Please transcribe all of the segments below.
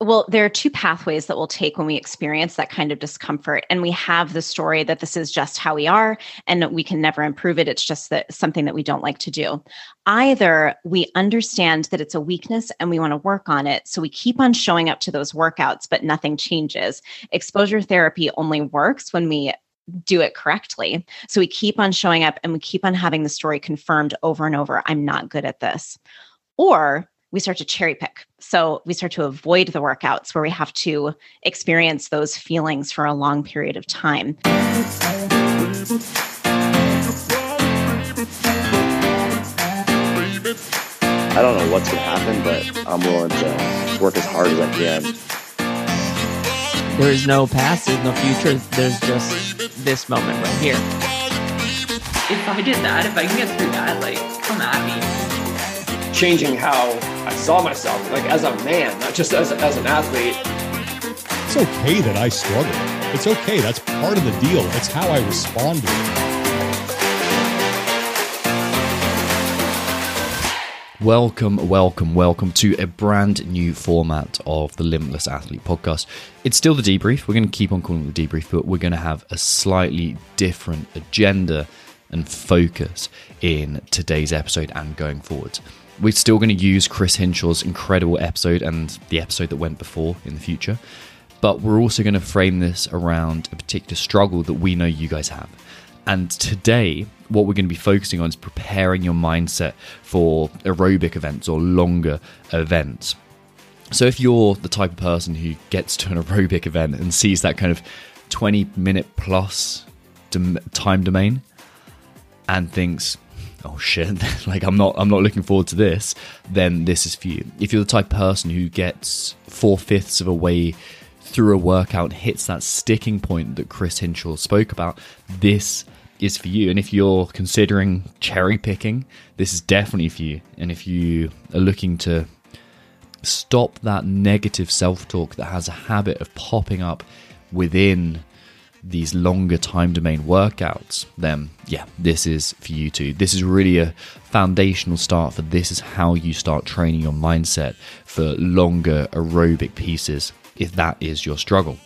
Well, there are two pathways that we'll take when we experience that kind of discomfort. And we have the story that this is just how we are and we can never improve it. It's just that something that we don't like to do. Either we understand that it's a weakness and we want to work on it. So we keep on showing up to those workouts, but nothing changes. Exposure therapy only works when we do it correctly. So we keep on showing up and we keep on having the story confirmed over and over. I'm not good at this. Or we start to cherry pick. So we start to avoid the workouts where we have to experience those feelings for a long period of time. I don't know what's going to happen, but I'm willing to work as hard as I can. There is no past, there's no future, there's just this moment right here. If I did that, if I can get through that, like, come at me changing how I saw myself, like as a man, not just as, as an athlete. It's okay that I struggle. It's okay. That's part of the deal. It's how I respond to it. Welcome, welcome, welcome to a brand new format of the Limitless Athlete podcast. It's still the debrief. We're going to keep on calling it the debrief, but we're going to have a slightly different agenda and focus in today's episode and going forward. We're still going to use Chris Hinshaw's incredible episode and the episode that went before in the future, but we're also going to frame this around a particular struggle that we know you guys have. And today, what we're going to be focusing on is preparing your mindset for aerobic events or longer events. So, if you're the type of person who gets to an aerobic event and sees that kind of 20 minute plus time domain and thinks, oh shit, like I'm not I'm not looking forward to this, then this is for you. If you're the type of person who gets four fifths of a way through a workout, hits that sticking point that Chris Hinshaw spoke about, this is for you. And if you're considering cherry picking, this is definitely for you. And if you are looking to stop that negative self talk that has a habit of popping up within these longer time domain workouts, then yeah, this is for you too. This is really a foundational start for this is how you start training your mindset for longer aerobic pieces if that is your struggle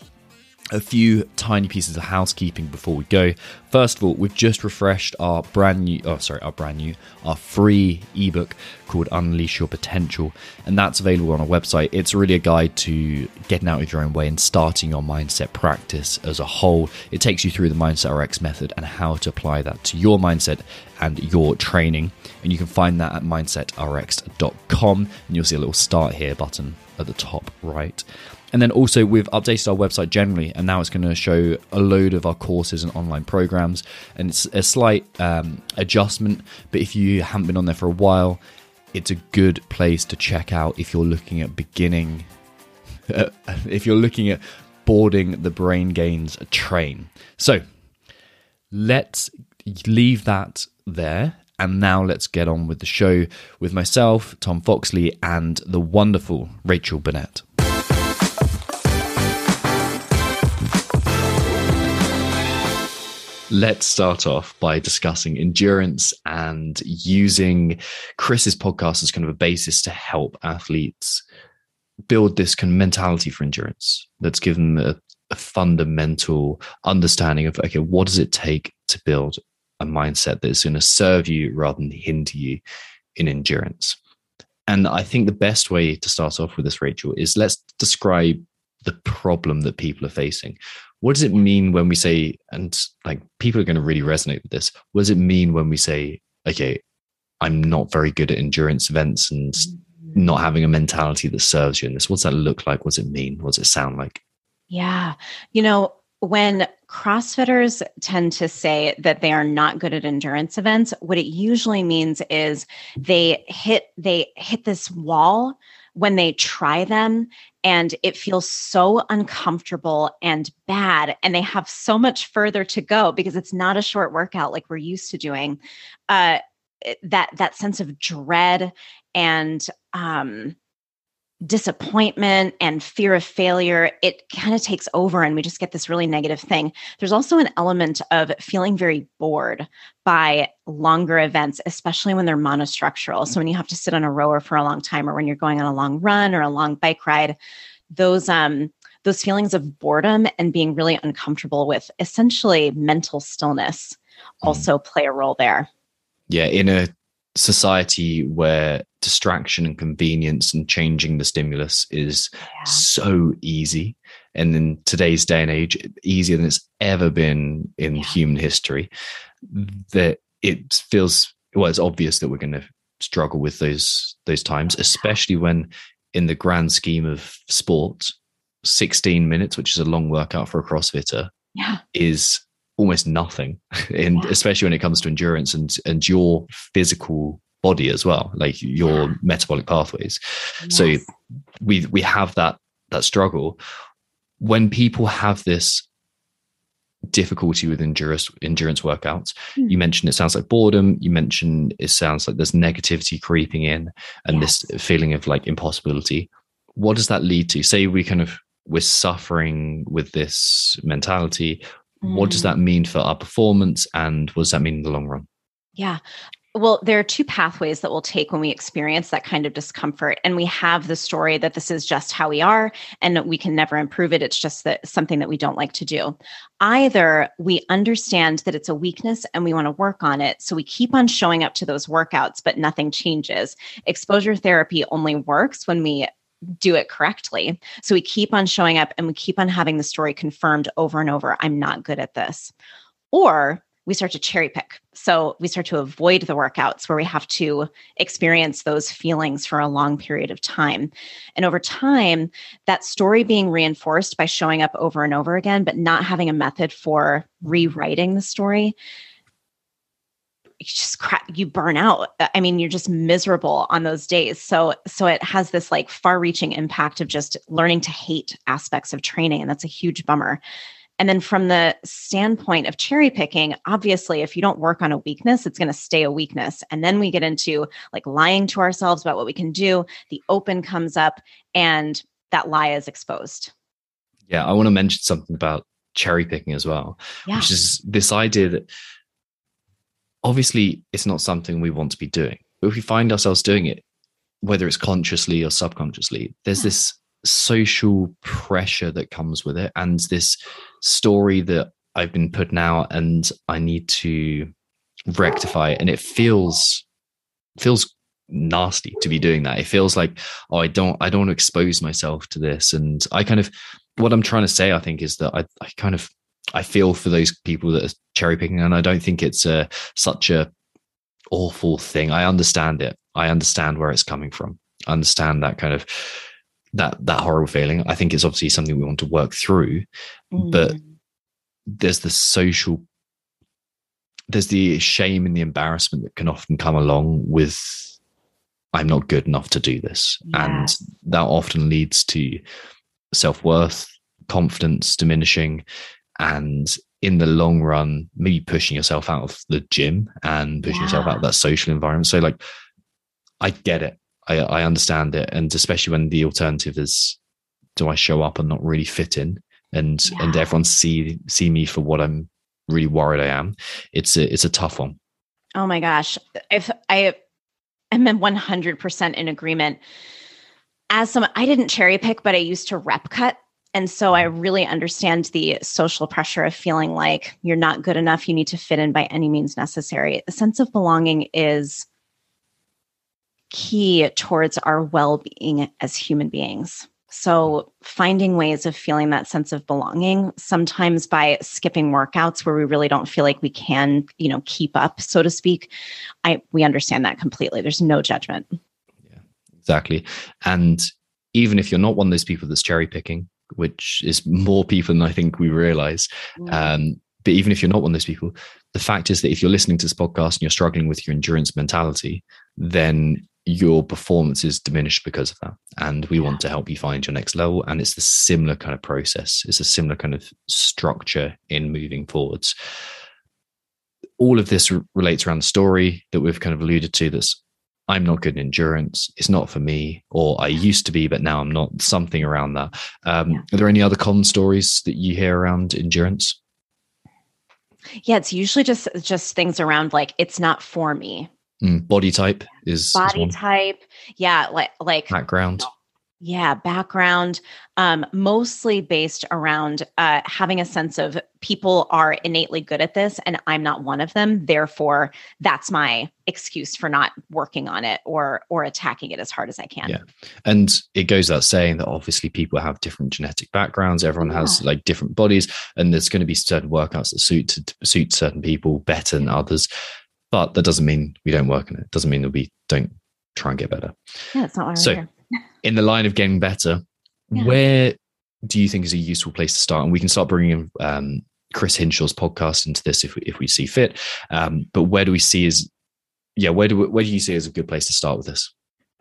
a few tiny pieces of housekeeping before we go. First of all, we've just refreshed our brand new, oh, sorry, our brand new, our free ebook called Unleash Your Potential, and that's available on our website. It's really a guide to getting out of your own way and starting your mindset practice as a whole. It takes you through the Mindset RX method and how to apply that to your mindset and your training. And you can find that at mindsetrx.com, and you'll see a little start here button at the top right. And then also, we've updated our website generally, and now it's going to show a load of our courses and online programs. And it's a slight um, adjustment, but if you haven't been on there for a while, it's a good place to check out if you're looking at beginning, if you're looking at boarding the Brain Gains train. So let's leave that there. And now let's get on with the show with myself, Tom Foxley, and the wonderful Rachel Burnett. Let's start off by discussing endurance and using Chris's podcast as kind of a basis to help athletes build this kind of mentality for endurance that's given a, a fundamental understanding of okay, what does it take to build a mindset that is going to serve you rather than hinder you in endurance. And I think the best way to start off with this, Rachel, is let's describe the problem that people are facing what does it mean when we say and like people are going to really resonate with this what does it mean when we say okay i'm not very good at endurance events and not having a mentality that serves you in this what's that look like? What does it mean? What does it sound like? Yeah. You know when CrossFitters tend to say that they are not good at endurance events, what it usually means is they hit they hit this wall when they try them and it feels so uncomfortable and bad and they have so much further to go because it's not a short workout like we're used to doing uh, that that sense of dread and um, disappointment and fear of failure, it kind of takes over and we just get this really negative thing. There's also an element of feeling very bored by longer events, especially when they're monostructural. So when you have to sit on a rower for a long time or when you're going on a long run or a long bike ride, those um those feelings of boredom and being really uncomfortable with essentially mental stillness also play a role there. yeah in a society where distraction and convenience and changing the stimulus is so easy and in today's day and age easier than it's ever been in Yeah. human history that it feels well it's obvious that we're going to struggle with those those times especially when in the grand scheme of sport 16 minutes which is a long workout for a crossfitter Yeah. is almost nothing and Yeah. especially when it comes to endurance and and your physical body as well like your Yeah. metabolic pathways so we we have that that struggle when people have this difficulty with endurance endurance workouts Hmm. you mentioned it sounds like boredom you mentioned it sounds like there's negativity creeping in and this feeling of like impossibility what does that lead to say we kind of we're suffering with this mentality what does Mm. that mean for our performance and what does that mean in the long run Yeah. Well, there are two pathways that we'll take when we experience that kind of discomfort. And we have the story that this is just how we are and we can never improve it. It's just that something that we don't like to do. Either we understand that it's a weakness and we want to work on it. So we keep on showing up to those workouts, but nothing changes. Exposure therapy only works when we do it correctly. So we keep on showing up and we keep on having the story confirmed over and over. I'm not good at this. Or we start to cherry pick. So we start to avoid the workouts where we have to experience those feelings for a long period of time. And over time, that story being reinforced by showing up over and over again, but not having a method for rewriting the story. You just cra- you burn out. I mean, you're just miserable on those days. So, so it has this like far-reaching impact of just learning to hate aspects of training, and that's a huge bummer. And then from the standpoint of cherry picking, obviously, if you don't work on a weakness, it's going to stay a weakness. And then we get into like lying to ourselves about what we can do. The open comes up and that lie is exposed. yeah i want to mention something about cherry picking as well Yeah. which is this idea that obviously it's not something we want to be doing but if we find ourselves doing it whether it's consciously or subconsciously there's Yeah. this social pressure that comes with it. And this story that i've been putting out and i need to rectify it and it feels feels nasty to be doing that. It feels like oh i don't i don't want to expose myself to this. And i kind of what i'm trying to say i think is that i, I kind of i feel for those people that are cherry picking and i don't think it's a such a awful thing. I understand it. I understand where it's coming from. I understand that kind of that that horrible feeling. I think it's obviously something we want to work through but Mm. there's the social there's the shame and the embarrassment that can often come along with i'm not good enough to do this. And that often leads to self-worth confidence diminishing and in the long run maybe pushing yourself out of the gym and pushing yourself out of that social environment. So like i get it i i understand it and especially when the alternative is do i show up and not really fit in and and everyone see see me for what i'm really worried i am it's a it's a tough one Oh my gosh. If I am 100% in agreement. As someone, I didn't cherry pick, but I used to rep cut. And so I really understand the social pressure of feeling like you're not good enough. You need to fit in by any means necessary. The sense of belonging is key towards our well being as human beings. So, finding ways of feeling that sense of belonging, sometimes by skipping workouts where we really don't feel like we can, you know, keep up, so to speak. I we understand that completely. There's no judgment. Yeah, exactly and even if you're not one of those people that's cherry picking which is more people than i think we realize um, but even if you're not one of those people the fact is that if you're listening to this podcast and you're struggling with your endurance mentality then your performance is diminished because of that. And we want to help you find your next level. And it's the similar kind of process. It's a similar kind of structure in moving forwards. All of this r- relates around the story that we've kind of alluded to that's i'm not good in endurance. It's not for me or i used to be but now i'm not something around that. Um, Yeah. are there any other common stories that you hear around endurance? Yeah, it's usually just just things around like it's not for me. Mm, body type is, is Body one. type. Yeah, like like background. Yeah background. Um, mostly based around uh, having a sense of people are innately good at this and i'm not one of them. Therefore that's my excuse for not working on it or or attacking it as hard as i can. Yeah. and it goes without saying that obviously people have different genetic backgrounds. Everyone has like different bodies and there's going to be certain workouts that suit to suit certain people better than others but that doesn't mean we don't work on it. It doesn't mean that we don't try and get better. Yeah it's not why So- in the line of getting better Yeah. where do you think is a useful place to start? And we can start bringing in um, chris hinshaw's podcast into this if we, if we see fit. Um, but where do we see is yeah where do we, where do you see as a good place to start with this?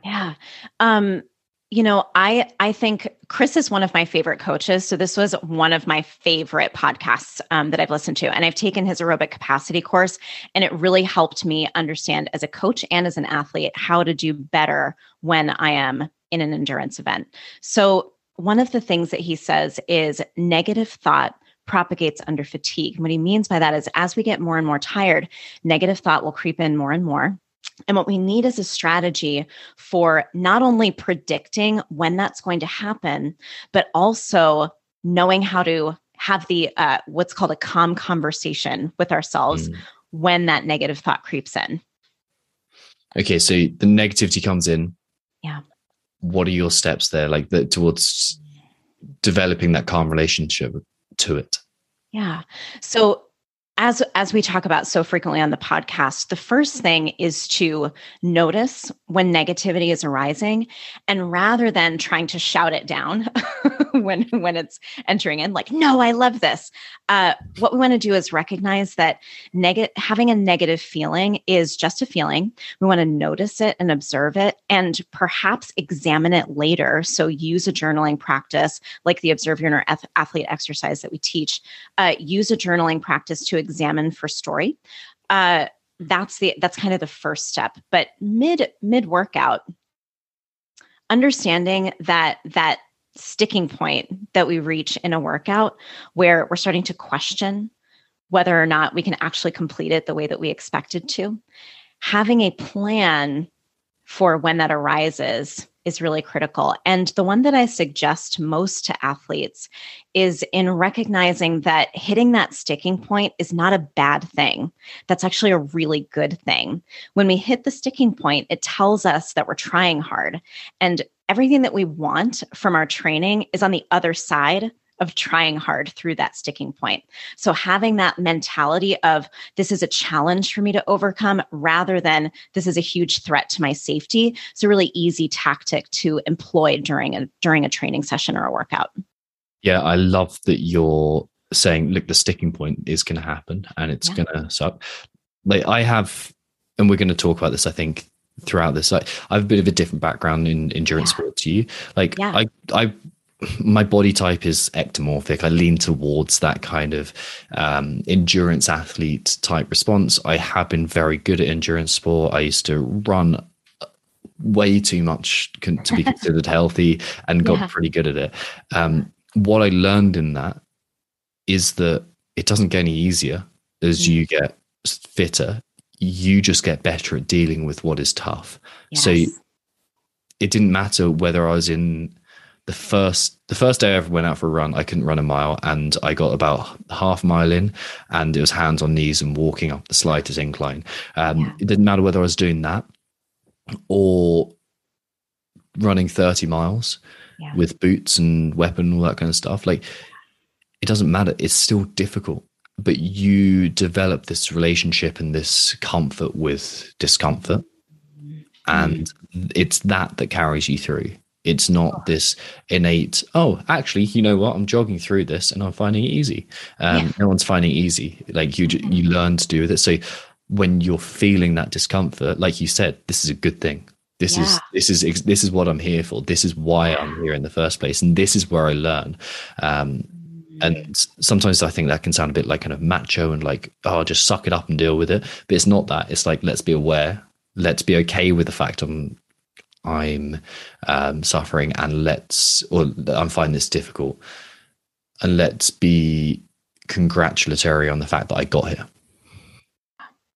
Yeah. Um, you know, I I think Chris is one of my favorite coaches. So this was one of my favorite podcasts um, that I've listened to, and I've taken his aerobic capacity course, and it really helped me understand as a coach and as an athlete how to do better when I am in an endurance event. So one of the things that he says is negative thought propagates under fatigue. And what he means by that is as we get more and more tired, negative thought will creep in more and more. And what we need is a strategy for not only predicting when that's going to happen, but also knowing how to have the uh, what's called a calm conversation with ourselves Mm. when that negative thought creeps in. Okay, so the negativity comes in. Yeah. What are your steps there, like the, towards developing that calm relationship to it? Yeah. So as as we talk about so frequently on the podcast, the first thing is to notice when negativity is arising and rather than trying to shout it down when when it's entering in like no, I love this. Uh, what we want to do is recognize that negative having a negative feeling is just a feeling. We want to notice it and observe it and perhaps examine it later. So use a journaling practice like the observe your inner athlete exercise that we teach uh, use a journaling practice to examine for story. Uh, that's the that's kind of the first step. But mid mid workout, understanding that that sticking point that we reach in a workout where we're starting to question whether or not we can actually complete it the way that we expected to. Having a plan for when that arises is really critical. And the one that I suggest most to athletes is in recognizing that hitting that sticking point is not a bad thing. That's actually a really good thing. When we hit the sticking point, it tells us that we're trying hard. And everything that we want from our training is on the other side of trying hard through that sticking point. So having that mentality of this is a challenge for me to overcome rather than this is a huge threat to my safety is a really easy tactic to employ during a during a training session or a workout. Yeah, I love that you're saying, look, the sticking point is going to happen and it's Yeah. going to suck. Like I have, and we're going to talk about this, I think, throughout this. I, I have a bit of a different background in endurance Yeah. sport to you. Like Yeah. I, I, my body type is ectomorphic. I lean towards that kind of um, endurance athlete type response. I have been very good at endurance sport. I used to run way too much con- to be considered healthy and got Yeah. pretty good at it. Um, what I learned in that is that it doesn't get any easier as Mm. you get fitter. You just get better at dealing with what is tough. So it didn't matter whether I was in the first the first day I ever went out for a run, I couldn't run a mile and I got about half a mile in and it was hands on knees and walking up the slightest incline. Um, Yeah. It didn't matter whether I was doing that or running 30 miles Yeah. with boots and weapon and all that kind of stuff. Like it doesn't matter. It's still difficult, but you develop this relationship and this comfort with discomfort. And it's that that carries you through. It's not this innate, oh, actually, you know what? I'm jogging through this and I'm finding it easy. Um, Yeah. No one's finding it easy. Like you, you learn to do with it. So when you're feeling that discomfort, like you said, this is a good thing. This is this is this is what I'm here for. This is why I'm here in the first place, and this is where I learn. Um, and sometimes I think that can sound a bit like kind of macho and like, oh, just suck it up and deal with it. But it's not that. It's like let's be aware. Let's be okay with the fact I'm I'm um, suffering, and let's or I'm finding this difficult, and let's be congratulatory on the fact that I got here.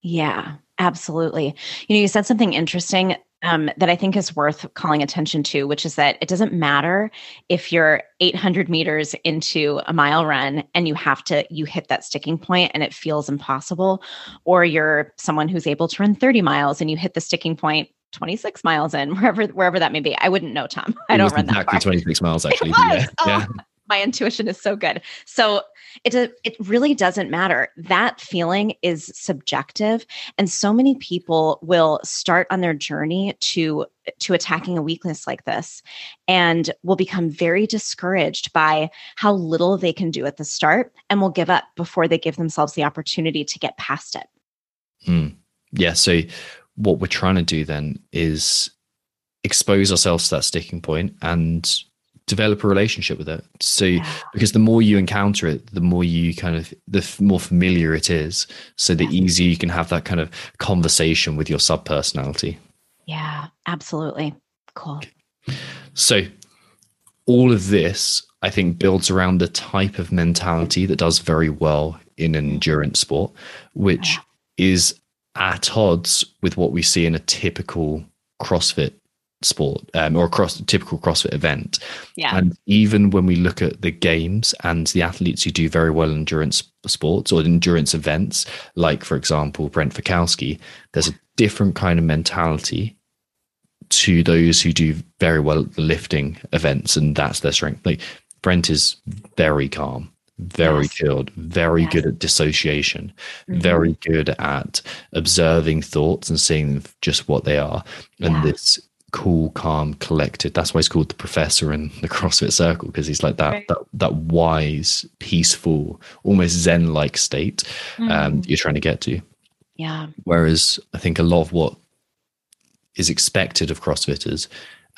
Yeah, absolutely. You know, you said something interesting um, that I think is worth calling attention to, which is that it doesn't matter if you're 800 meters into a mile run and you have to you hit that sticking point and it feels impossible, or you're someone who's able to run 30 miles and you hit the sticking point 26 miles in wherever wherever that may be. I wouldn't know, Tom. I don't run that exactly far. 26 miles actually. Yeah, Oh, yeah. My intuition is so good. So it it really doesn't matter. That feeling is subjective, and so many people will start on their journey to to attacking a weakness like this, and will become very discouraged by how little they can do at the start, and will give up before they give themselves the opportunity to get past it. Hmm. Yeah. So what we're trying to do then is expose ourselves to that sticking point and develop a relationship with it. So because the more you encounter it, the more you kind of the more familiar it is. So the easier you can have that kind of conversation with your sub personality. Yeah, absolutely. Cool. So all of this, I think, builds around the type of mentality that does very well in an endurance sport, which is at odds with what we see in a typical CrossFit sport um, or a cross typical CrossFit event. Yeah. And even when we look at the games and the athletes who do very well in endurance sports or endurance events, like for example Brent Fikowski, there's a different kind of mentality to those who do very well at the lifting events, and that's their strength. Like Brent is very calm, very Yes. chilled, very Yes. good at dissociation, Mhm. very good at observing thoughts and seeing just what they are. And Yeah. this cool, calm, collected. That's why he's called the professor in the CrossFit circle because he's like that Right. that that wise, peaceful, almost zen-like state um, Mhm. you're trying to get to. Yeah. Whereas I think a lot of what is expected of CrossFitters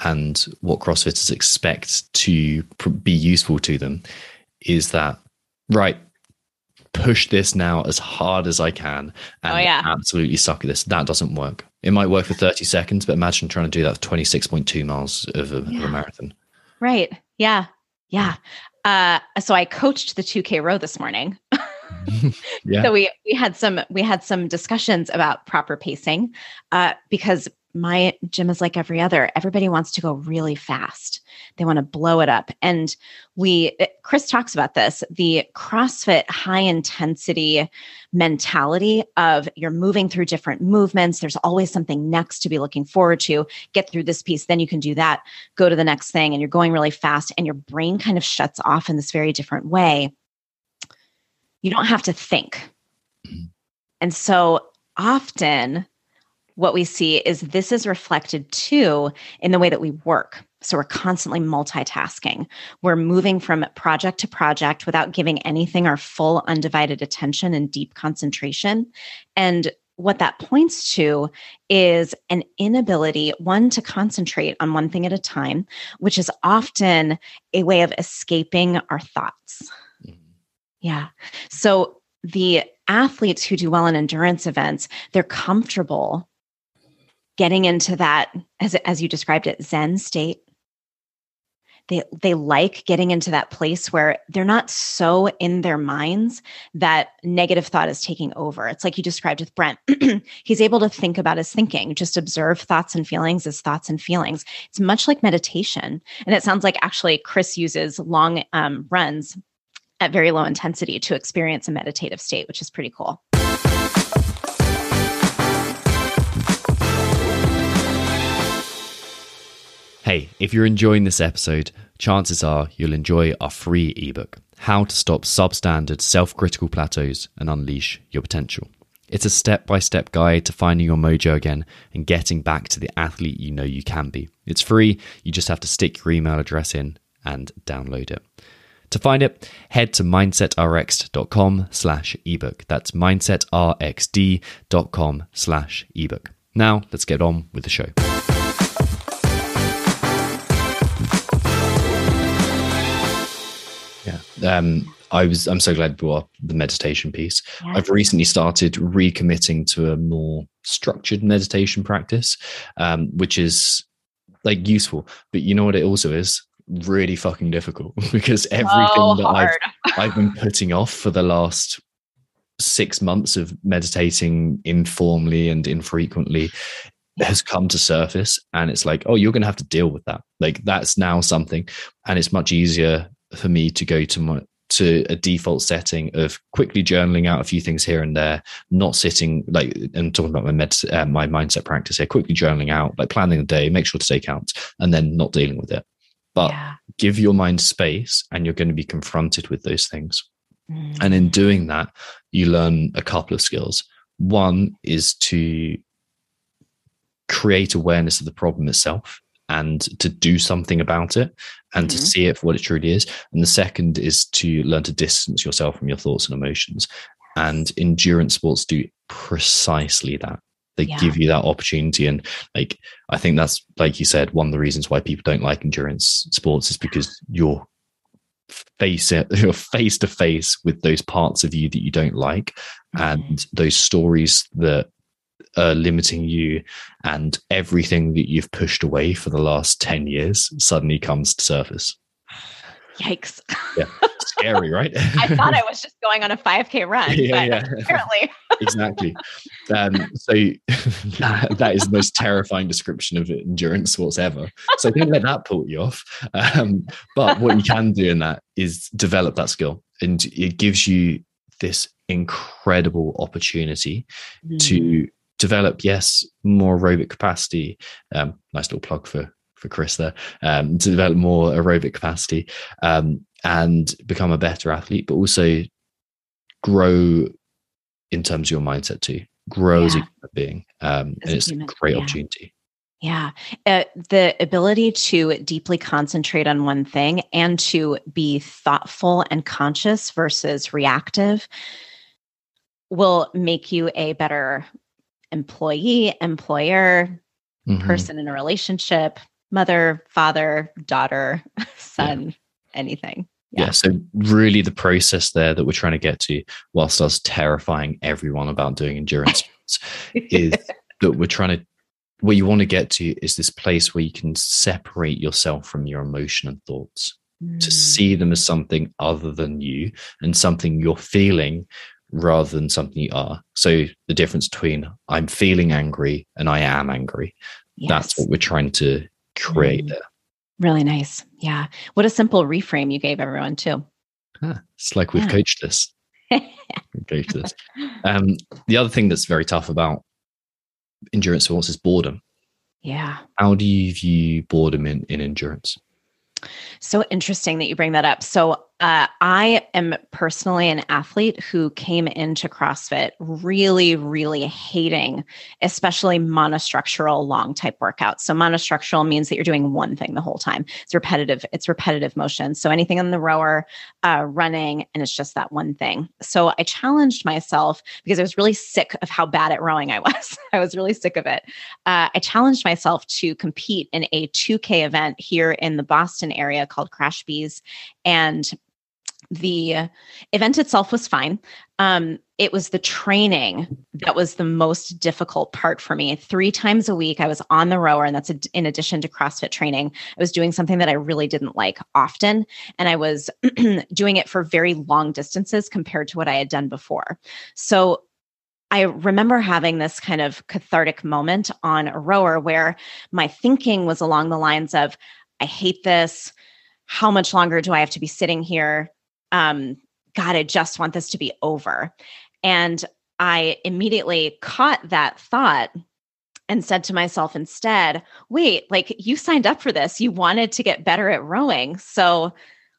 and what CrossFitters expect to pr- be useful to them is that, right, push this now as hard as I can and Oh, yeah. absolutely suck at this. That doesn't work. It might work for 30 seconds, but imagine trying to do that for 26.2 miles of a, of a marathon. Right. Yeah. Yeah. Uh, so I coached the 2K row this morning. Yeah. So we we had some we had some discussions about proper pacing uh, because my gym is like every other. Everybody wants to go really fast. They want to blow it up, and we uh, Chris talks about this the CrossFit high intensity mentality of you're moving through different movements. There's always something next to be looking forward to. Get through this piece, then you can do that. Go to the next thing, and you're going really fast, and your brain kind of shuts off in this very different way you don't have to think. And so often what we see is this is reflected too in the way that we work. So we're constantly multitasking. We're moving from project to project without giving anything our full undivided attention and deep concentration. And what that points to is an inability, one, to concentrate on one thing at a time, which is often a way of escaping our thoughts. Mm-hmm. Yeah. So the athletes who do well in endurance events, they're comfortable getting into that, as, as you described it, Zen state. They, they like getting into that place where they're not so in their minds that negative thought is taking over. It's like you described with Brent. He's able to think about his thinking, just observe thoughts and feelings as thoughts and feelings. It's much like meditation. And it sounds like actually Chris uses long um, runs at very low intensity to experience a meditative state, which is pretty cool. Hey, if you're enjoying this episode, chances are you'll enjoy our free ebook, How to Stop Substandard Self Critical Plateaus and Unleash Your Potential. It's a step by step guide to finding your mojo again and getting back to the athlete you know you can be. It's free, you just have to stick your email address in and download it. To find it, head to mindsetrx.com slash ebook. That's mindsetrx.com slash ebook. Now, let's get on with the show. Yeah. Um, I was I'm so glad you brought up the meditation piece. I've recently started recommitting to a more structured meditation practice, um, which is like useful. But you know what it also is? Really fucking difficult because everything So that I've. I've been putting off for the last six months of meditating informally and infrequently has come to surface and it's like oh you're going to have to deal with that like that's now something and it's much easier for me to go to my to a default setting of quickly journaling out a few things here and there, not sitting like and talking about my med, uh, my mindset practice here, quickly journaling out, like planning the day, make sure to take out, and then not dealing with it. But Yeah. give your mind space, and you're going to be confronted with those things. Mm. And in doing that, you learn a couple of skills. One is to create awareness of the problem itself and to do something about it and to Mhm. see it for what it truly is. And the second is to learn to distance yourself from your thoughts and emotions. And endurance sports do precisely that. They Yeah. give you that opportunity. And like, I think that's, like you said, one of the reasons why people don't like endurance sports is because you're face it you're face to face with those parts of you that you don't like and those stories that are limiting you and everything that you've pushed away for the last 10 years suddenly comes to surface Yikes. yeah scary right I thought I was just going on a 5K run, Yeah, but yeah. apparently. exactly um, so that, that is the most terrifying description of endurance sports ever so don't let that put you off um, but what you can do in that is develop that skill and it gives you this incredible opportunity Mm. to develop yes more aerobic capacity. Um, nice little plug for for chris there. Um, to develop more aerobic capacity um, and become a better athlete but also grow in terms of your mindset too. Grow as a human being um, and a human, a great yeah. opportunity. Yeah. Uh, the ability to deeply concentrate on one thing and to be thoughtful and conscious versus reactive will make you a better employee, employer, Mhm. person in a relationship, mother, father, daughter, son, anything. yeah. so really the process there that we're trying to get to whilst us terrifying everyone about doing endurance is that we're trying to what you want to get to is this place where you can separate yourself from your emotion and thoughts to Mm. see them as something other than you and something you're feeling rather than something you are so the difference between i'm feeling angry and i am angry that's what we're trying to create Mm. there Really nice. Yeah. What a simple reframe you gave everyone, too. Ah, it's like we've Yeah. coached this We've coached this um, the other thing that's very tough about endurance sports is boredom Yeah. how do you view boredom in, in endurance So interesting that you bring that up. So, uh, I am personally an athlete who came into CrossFit really, really hating, especially monostructural long type workouts. So, monostructural means that you're doing one thing the whole time. It's repetitive. It's repetitive motion. So, anything on the rower, uh, running, and it's just that one thing. So, I challenged myself because I was really sick of how bad at rowing I was. I was really sick of it. Uh, I challenged myself to compete in a 2K event here in the Boston area called CRASH-Bs. And the event itself was fine. Um, it was the training that was the most difficult part for me. Three times a week, I was on the rower, and that's a, in addition to CrossFit training. I was doing something that I really didn't like often, and I was doing it for very long distances compared to what I had done before. So I remember having this kind of cathartic moment on a rower where my thinking was along the lines of, I hate this. How much longer do I have to be sitting here? Um, God, I just want this to be over. And I immediately caught that thought and said to myself instead, wait, like you signed up for this. You wanted to get better at rowing. So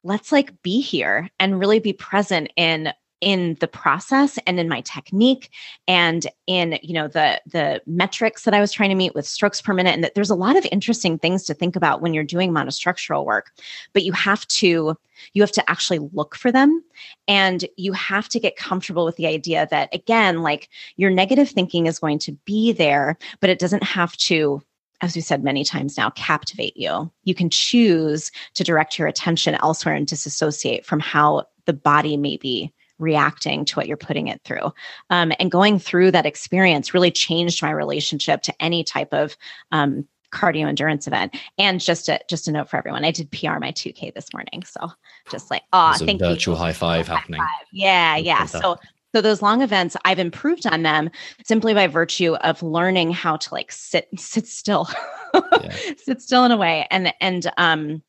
let's like be here and really be present in in the process and in my technique and in you know the the metrics that I was trying to meet with strokes per minute and that there's a lot of interesting things to think about when you're doing monostructural work but you have to you have to actually look for them and you have to get comfortable with the idea that again like your negative thinking is going to be there but it doesn't have to as we said many times now, captivate you. You can choose to direct your attention elsewhere and disassociate from how the body may be reacting to what you're putting it through. Um, and going through that experience really changed my relationship to any type of um, cardio endurance event. And just a just a note for everyone, I did PR my 2K this morning. So just like, oh, There's thank virtual you. high five happening Yeah, That's yeah. So. So those long events, I've improved on them simply by virtue of learning how to like sit sit still, Yeah. sit still in a way, and and um,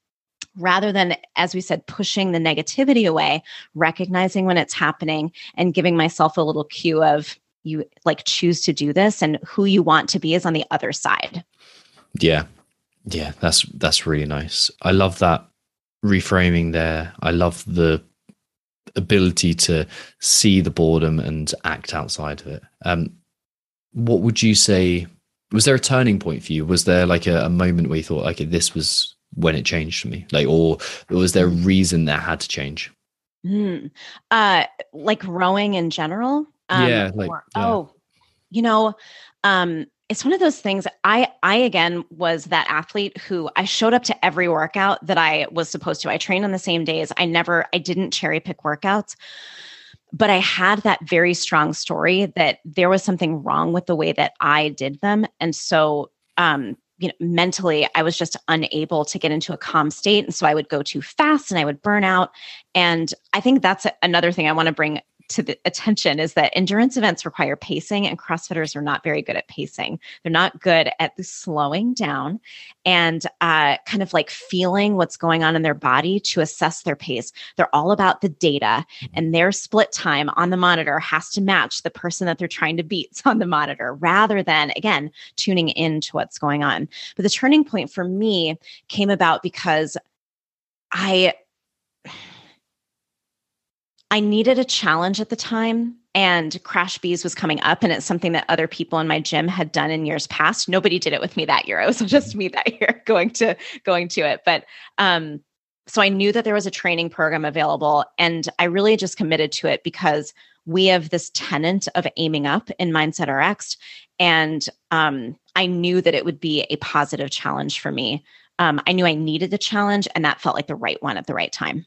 rather than as we said, pushing the negativity away, recognizing when it's happening, and giving myself a little cue of you like choose to do this, and who you want to be is on the other side. Yeah. Yeah, that's that's really nice. I love that reframing there. I love the ability to see the boredom and act outside of it. Um what would you say was there a turning point for you? Was there like a, a moment where you thought, okay, this was when it changed for me? Like or was there a reason that had to change? Mm. Uh, like rowing in general. Yeah, like, or- yeah. oh, you know, um, it's one of those things. I, I again was that athlete who I showed up to every workout that I was supposed to. I trained on the same days. I never, I didn't cherry pick workouts, but I had that very strong story that there was something wrong with the way that I did them, and so, um, you know, mentally, I was just unable to get into a calm state, and so I would go too fast and I would burn out. And I think that's another thing I want to bring to the attention is that endurance events require pacing and crossfitters are not very good at pacing. They're not good at the slowing down and uh, kind of like feeling what's going on in their body to assess their pace. They're all about the data and their split time on the monitor has to match the person that they're trying to beat on the monitor rather than again tuning into what's going on. But the turning point for me came about because i I needed a challenge at the time and CRASH-Bs was coming up and it's something that other people in my gym had done in years past. Nobody did it with me that year. It was just me that year going to going to it. But um so I knew that there was a training program available and I really just committed to it because we have this tenant of aiming up in Mindset RX and um I knew that it would be a positive challenge for me. Um, I knew I needed the challenge and that felt like the right one at the right time.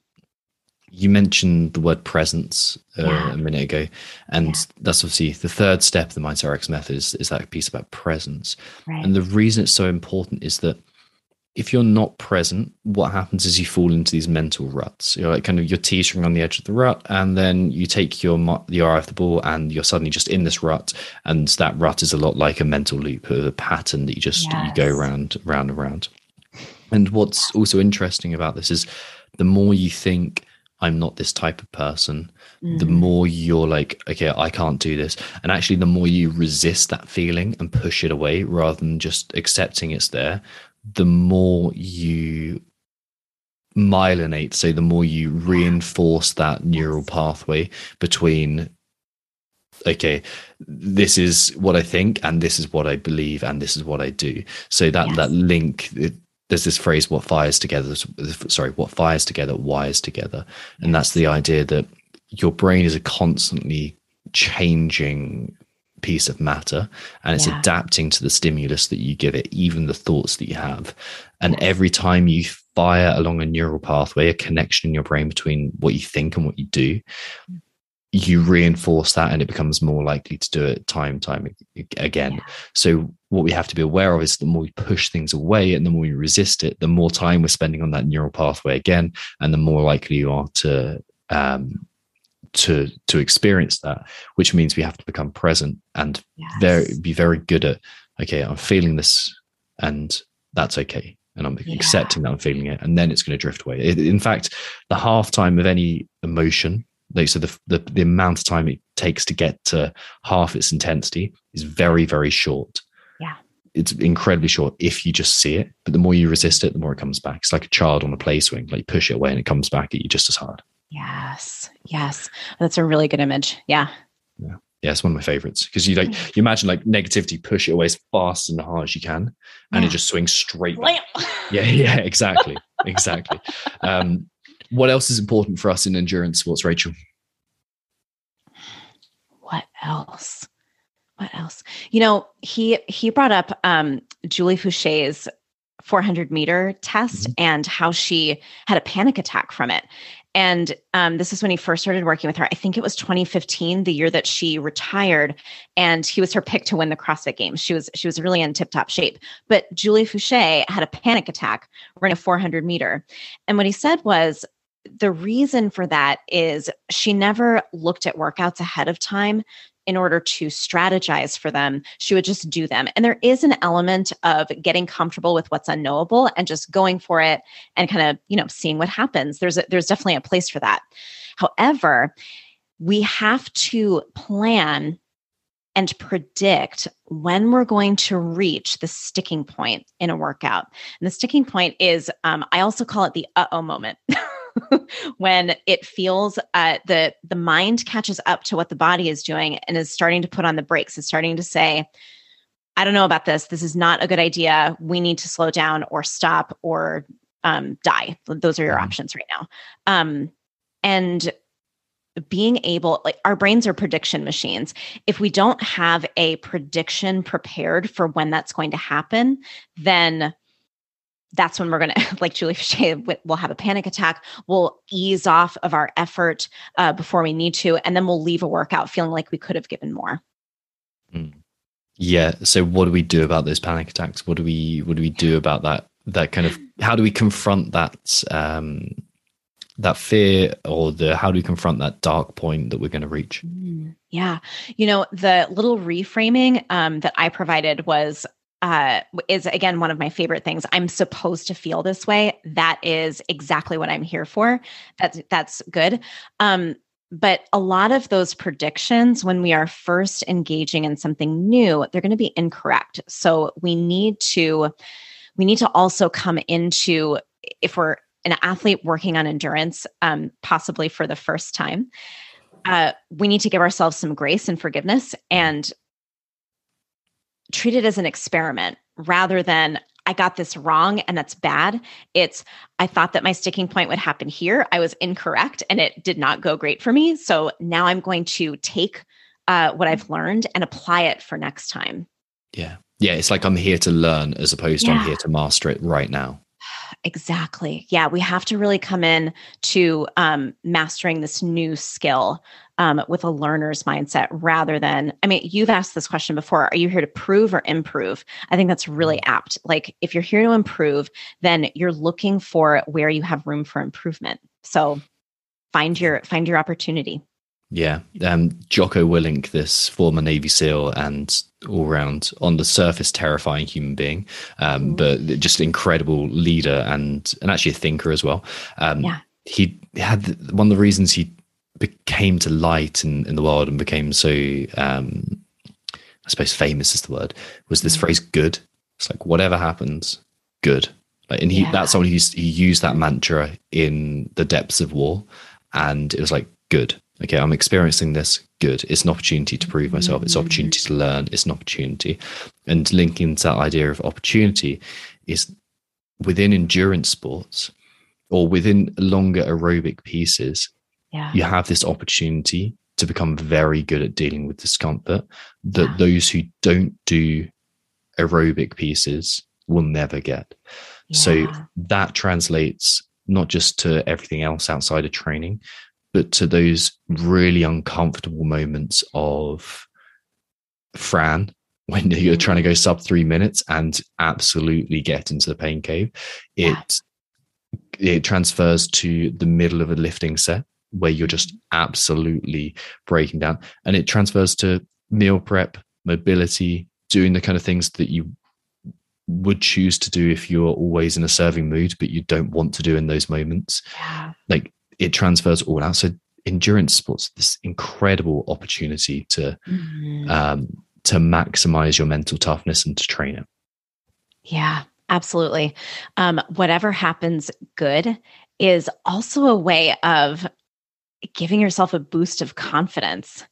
You mentioned the word presence uh, Yeah. a minute ago, and Yeah. that's obviously the third step of the Mindset RX method is, is that piece about presence. Right. And the reason it's so important is that if you're not present, what happens is you fall into these mental ruts. You're like kind of you're teetering on the edge of the rut, and then you take your the eye off the ball, and you're suddenly just in this rut. And that rut is a lot like a mental loop, a pattern that you just you go Yes. round, round, and round. And what's also interesting about this is the more you think I'm not this type of person, the Mhm. more you're like, okay, I can't do this. And actually, the more you resist that feeling and push it away rather than just accepting it's there, the more you myelinate. So, the more you reinforce that neural pathway between, okay, this is what I think, and this is what I believe, and this is what I do. So, that, Yes. that link, it, there's this phrase, what fires together, sorry, what fires together, wires together. And that's the idea that your brain is a constantly changing piece of matter and it's Yeah. adapting to the stimulus that you give it, even the thoughts that you have. And every time you fire along a neural pathway, a connection in your brain between what you think and what you do, you reinforce that and it becomes more likely to do it time time again Yeah. so what we have to be aware of is the more we push things away and the more we resist it the more time we're spending on that neural pathway again and the more likely you are to um to to experience that which means we have to become present and very be very good at okay i'm feeling this and that's okay and i'm Yeah. accepting that i'm feeling it and then it's going to drift away It- in fact the half time of any emotion like so the, the the amount of time it takes to get to half its intensity is very very short Yeah. it's incredibly short if you just see it but the more you resist it the more it comes back it's like a child on a play swing like you push it away and it comes back at you just as hard Yes. Yes. That's a really good image. Yeah. yeah it's one of my favorites because you like you imagine like negativity push it away as fast and hard as you can and it just swings straight back. Yeah yeah exactly exactly um what else is important for us in endurance sports rachel what else? What else? You know, he he brought up um Julie Foucher's 400 meter test and how she had a panic attack from it. And um, this is when he first started working with her. I think it was 2015, the year that she retired, and he was her pick to win the CrossFit Games. She was she was really in tip top shape. But Julie Foucher had a panic attack running a 400 meter, and what he said was, the reason for that is she never looked at workouts ahead of time in order to strategize for them. She would just do them. And there is an element of getting comfortable with what's unknowable and just going for it and kind of, you know, seeing what happens. There's a, there's definitely a place for that. However, we have to plan and predict when we're going to reach the sticking point in a workout. And the sticking point is, um, I also call it the uh oh moment. when it feels uh, the the mind catches up to what the body is doing and is starting to put on the brakes, is starting to say, "I don't know about this. This is not a good idea. We need to slow down or stop or um, die." Those are your mm-hmm. options right now. Um, and being able like our brains are prediction machines if we don't have a prediction prepared for when that's going to happen then that's when we're going to like julie Foucher, we'll have a panic attack. We'll ease off of our effort uh, before we need to and then we'll leave a workout feeling like we could have given more. Mm. yeah so what do we do about those panic attacks? What do we what do we do about that that kind of how do we confront that um that fear or the how do we confront that dark point that we're going to reach? Mm, yeah. You know the little reframing um, that i provided was uh, is again one of my favorite things. I'm supposed to feel this way. That is exactly what I'm here for. That's that's good. Um, but a lot of those predictions, when we are first engaging in something new, they're going to be incorrect. So we need to we need to also come into if we're an athlete working on endurance, um, possibly for the first time, uh, we need to give ourselves some grace and forgiveness and treat it as an experiment rather than I got this wrong and that's bad. It's I thought that my sticking point would happen here. I was incorrect and it did not go great for me. So now I'm going to take uh, what I've learned and apply it for next time. Yeah. Yeah. It's like I'm here to learn as opposed yeah. to I'm here to master it right now. Exactly. Yeah, we have to really come in to um, mastering this new skill um, with a learner's mindset rather than, I mean, you've asked this question before are you here to prove or improve? I think that's really mm. apt. Like, if you're here to improve, then you're looking for where you have room for improvement. So, find your find your opportunity yeah, um, Jocko Willink, this former Navy SEAL and all round on the surface terrifying human being, um, mm. but just incredible leader and and actually a thinker as well. Um, yeah. He had one of the reasons he became to light in, in the world and became so um, I suppose famous is the word was this mm. phrase "good." It's like whatever happens, good. Like, and he yeah. that's someone he he used that mantra in the depths of war, and it was like good okay i'm experiencing this good it's an opportunity to prove myself it's an mm-hmm. opportunity to learn it's an opportunity and linking to that idea of opportunity is within endurance sports or within longer aerobic pieces yeah. you have this opportunity to become very good at dealing with discomfort that yeah. those who don't do aerobic pieces will never get yeah. so that translates not just to everything else outside of training but to those really uncomfortable moments of Fran when you're trying to mm. go sub three minutes and absolutely get into the pain cave. It yeah. it transfers to the middle of a lifting set where you're just absolutely breaking down, and it transfers to meal prep, mobility, doing the kind of things that you would choose to do if you're always in a serving mood, but you don't want to do in those moments. Yeah. Like it transfers all out. So endurance sports, this incredible opportunity to mm-hmm. um, to maximize your mental toughness and to train it. Yeah, absolutely. Um, whatever happens good is also a way of giving yourself a boost of confidence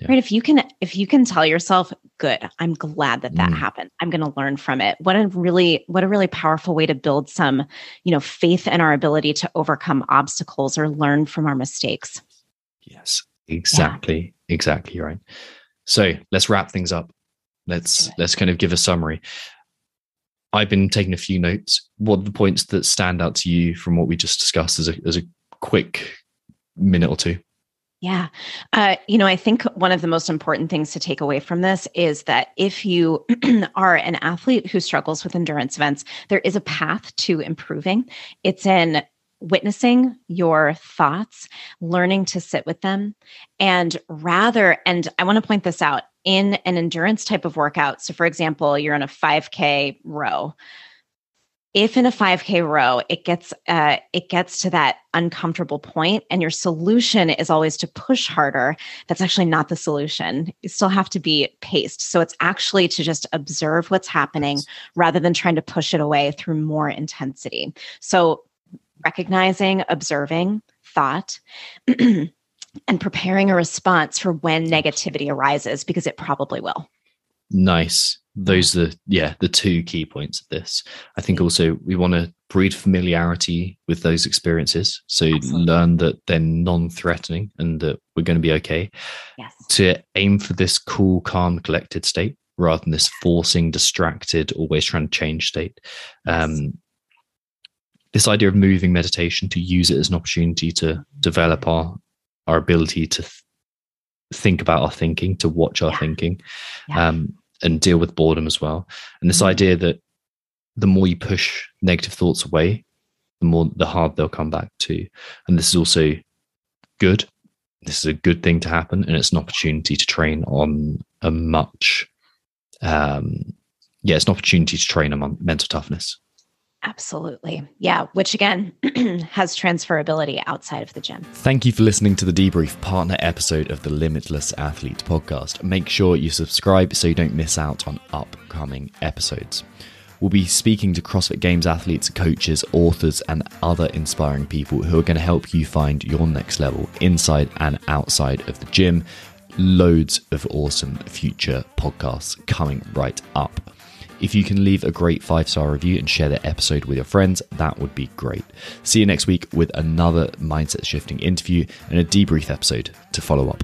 yeah. right if you can if you can tell yourself good. I'm glad that that mm. happened. I'm going to learn from it. What a really what a really powerful way to build some you know faith in our ability to overcome obstacles or learn from our mistakes. Yes. Exactly yeah. exactly. Right. So let's wrap things up. Let's let's kind of give a summary. I've been taking a few notes. What are the points that stand out to you from what we just discussed as a as a quick minute or two yeah. Uh, you know, I think one of the most important things to take away from this is that if you are an athlete who struggles with endurance events, there is a path to improving. It's in witnessing your thoughts, learning to sit with them, and rather, and I want to point this out in an endurance type of workout. So, for example, you're in a 5K row. If in a 5K row it gets uh, it gets to that uncomfortable point, and your solution is always to push harder, that's actually not the solution. You still have to be paced. So it's actually to just observe what's happening rather than trying to push it away through more intensity. So recognizing, observing thought. and preparing a response for when negativity arises because it probably will. Nice. Those are yeah the two key points of this. I think also we want to breed familiarity with those experiences, so Absolutely. learn that they're non-threatening and that we're going to be okay. Yes. To aim for this cool, calm, collected state rather than this forcing, distracted, always trying to change state. Um, this idea of moving meditation to use it as an opportunity to develop our our ability to th- think about our thinking, to watch our Yeah. thinking, Yeah. um, and deal with boredom as well. And this Mhm. idea that the more you push negative thoughts away, the more the hard they'll come back to. And this is also good. This is a good thing to happen, and it's an opportunity to train on a much, um, yeah, it's an opportunity to train on mental toughness. Absolutely. Yeah. Which again has transferability outside of the gym. Thank you for listening to the Debrief partner episode of the Limitless Athlete podcast. Make sure you subscribe so you don't miss out on upcoming episodes. We'll be speaking to CrossFit Games athletes, coaches, authors, and other inspiring people who are going to help you find your next level inside and outside of the gym. Loads of awesome future podcasts coming right up. If you can leave a great five star review and share the episode with your friends, that would be great. See you next week with another mindset shifting interview and a debrief episode to follow up.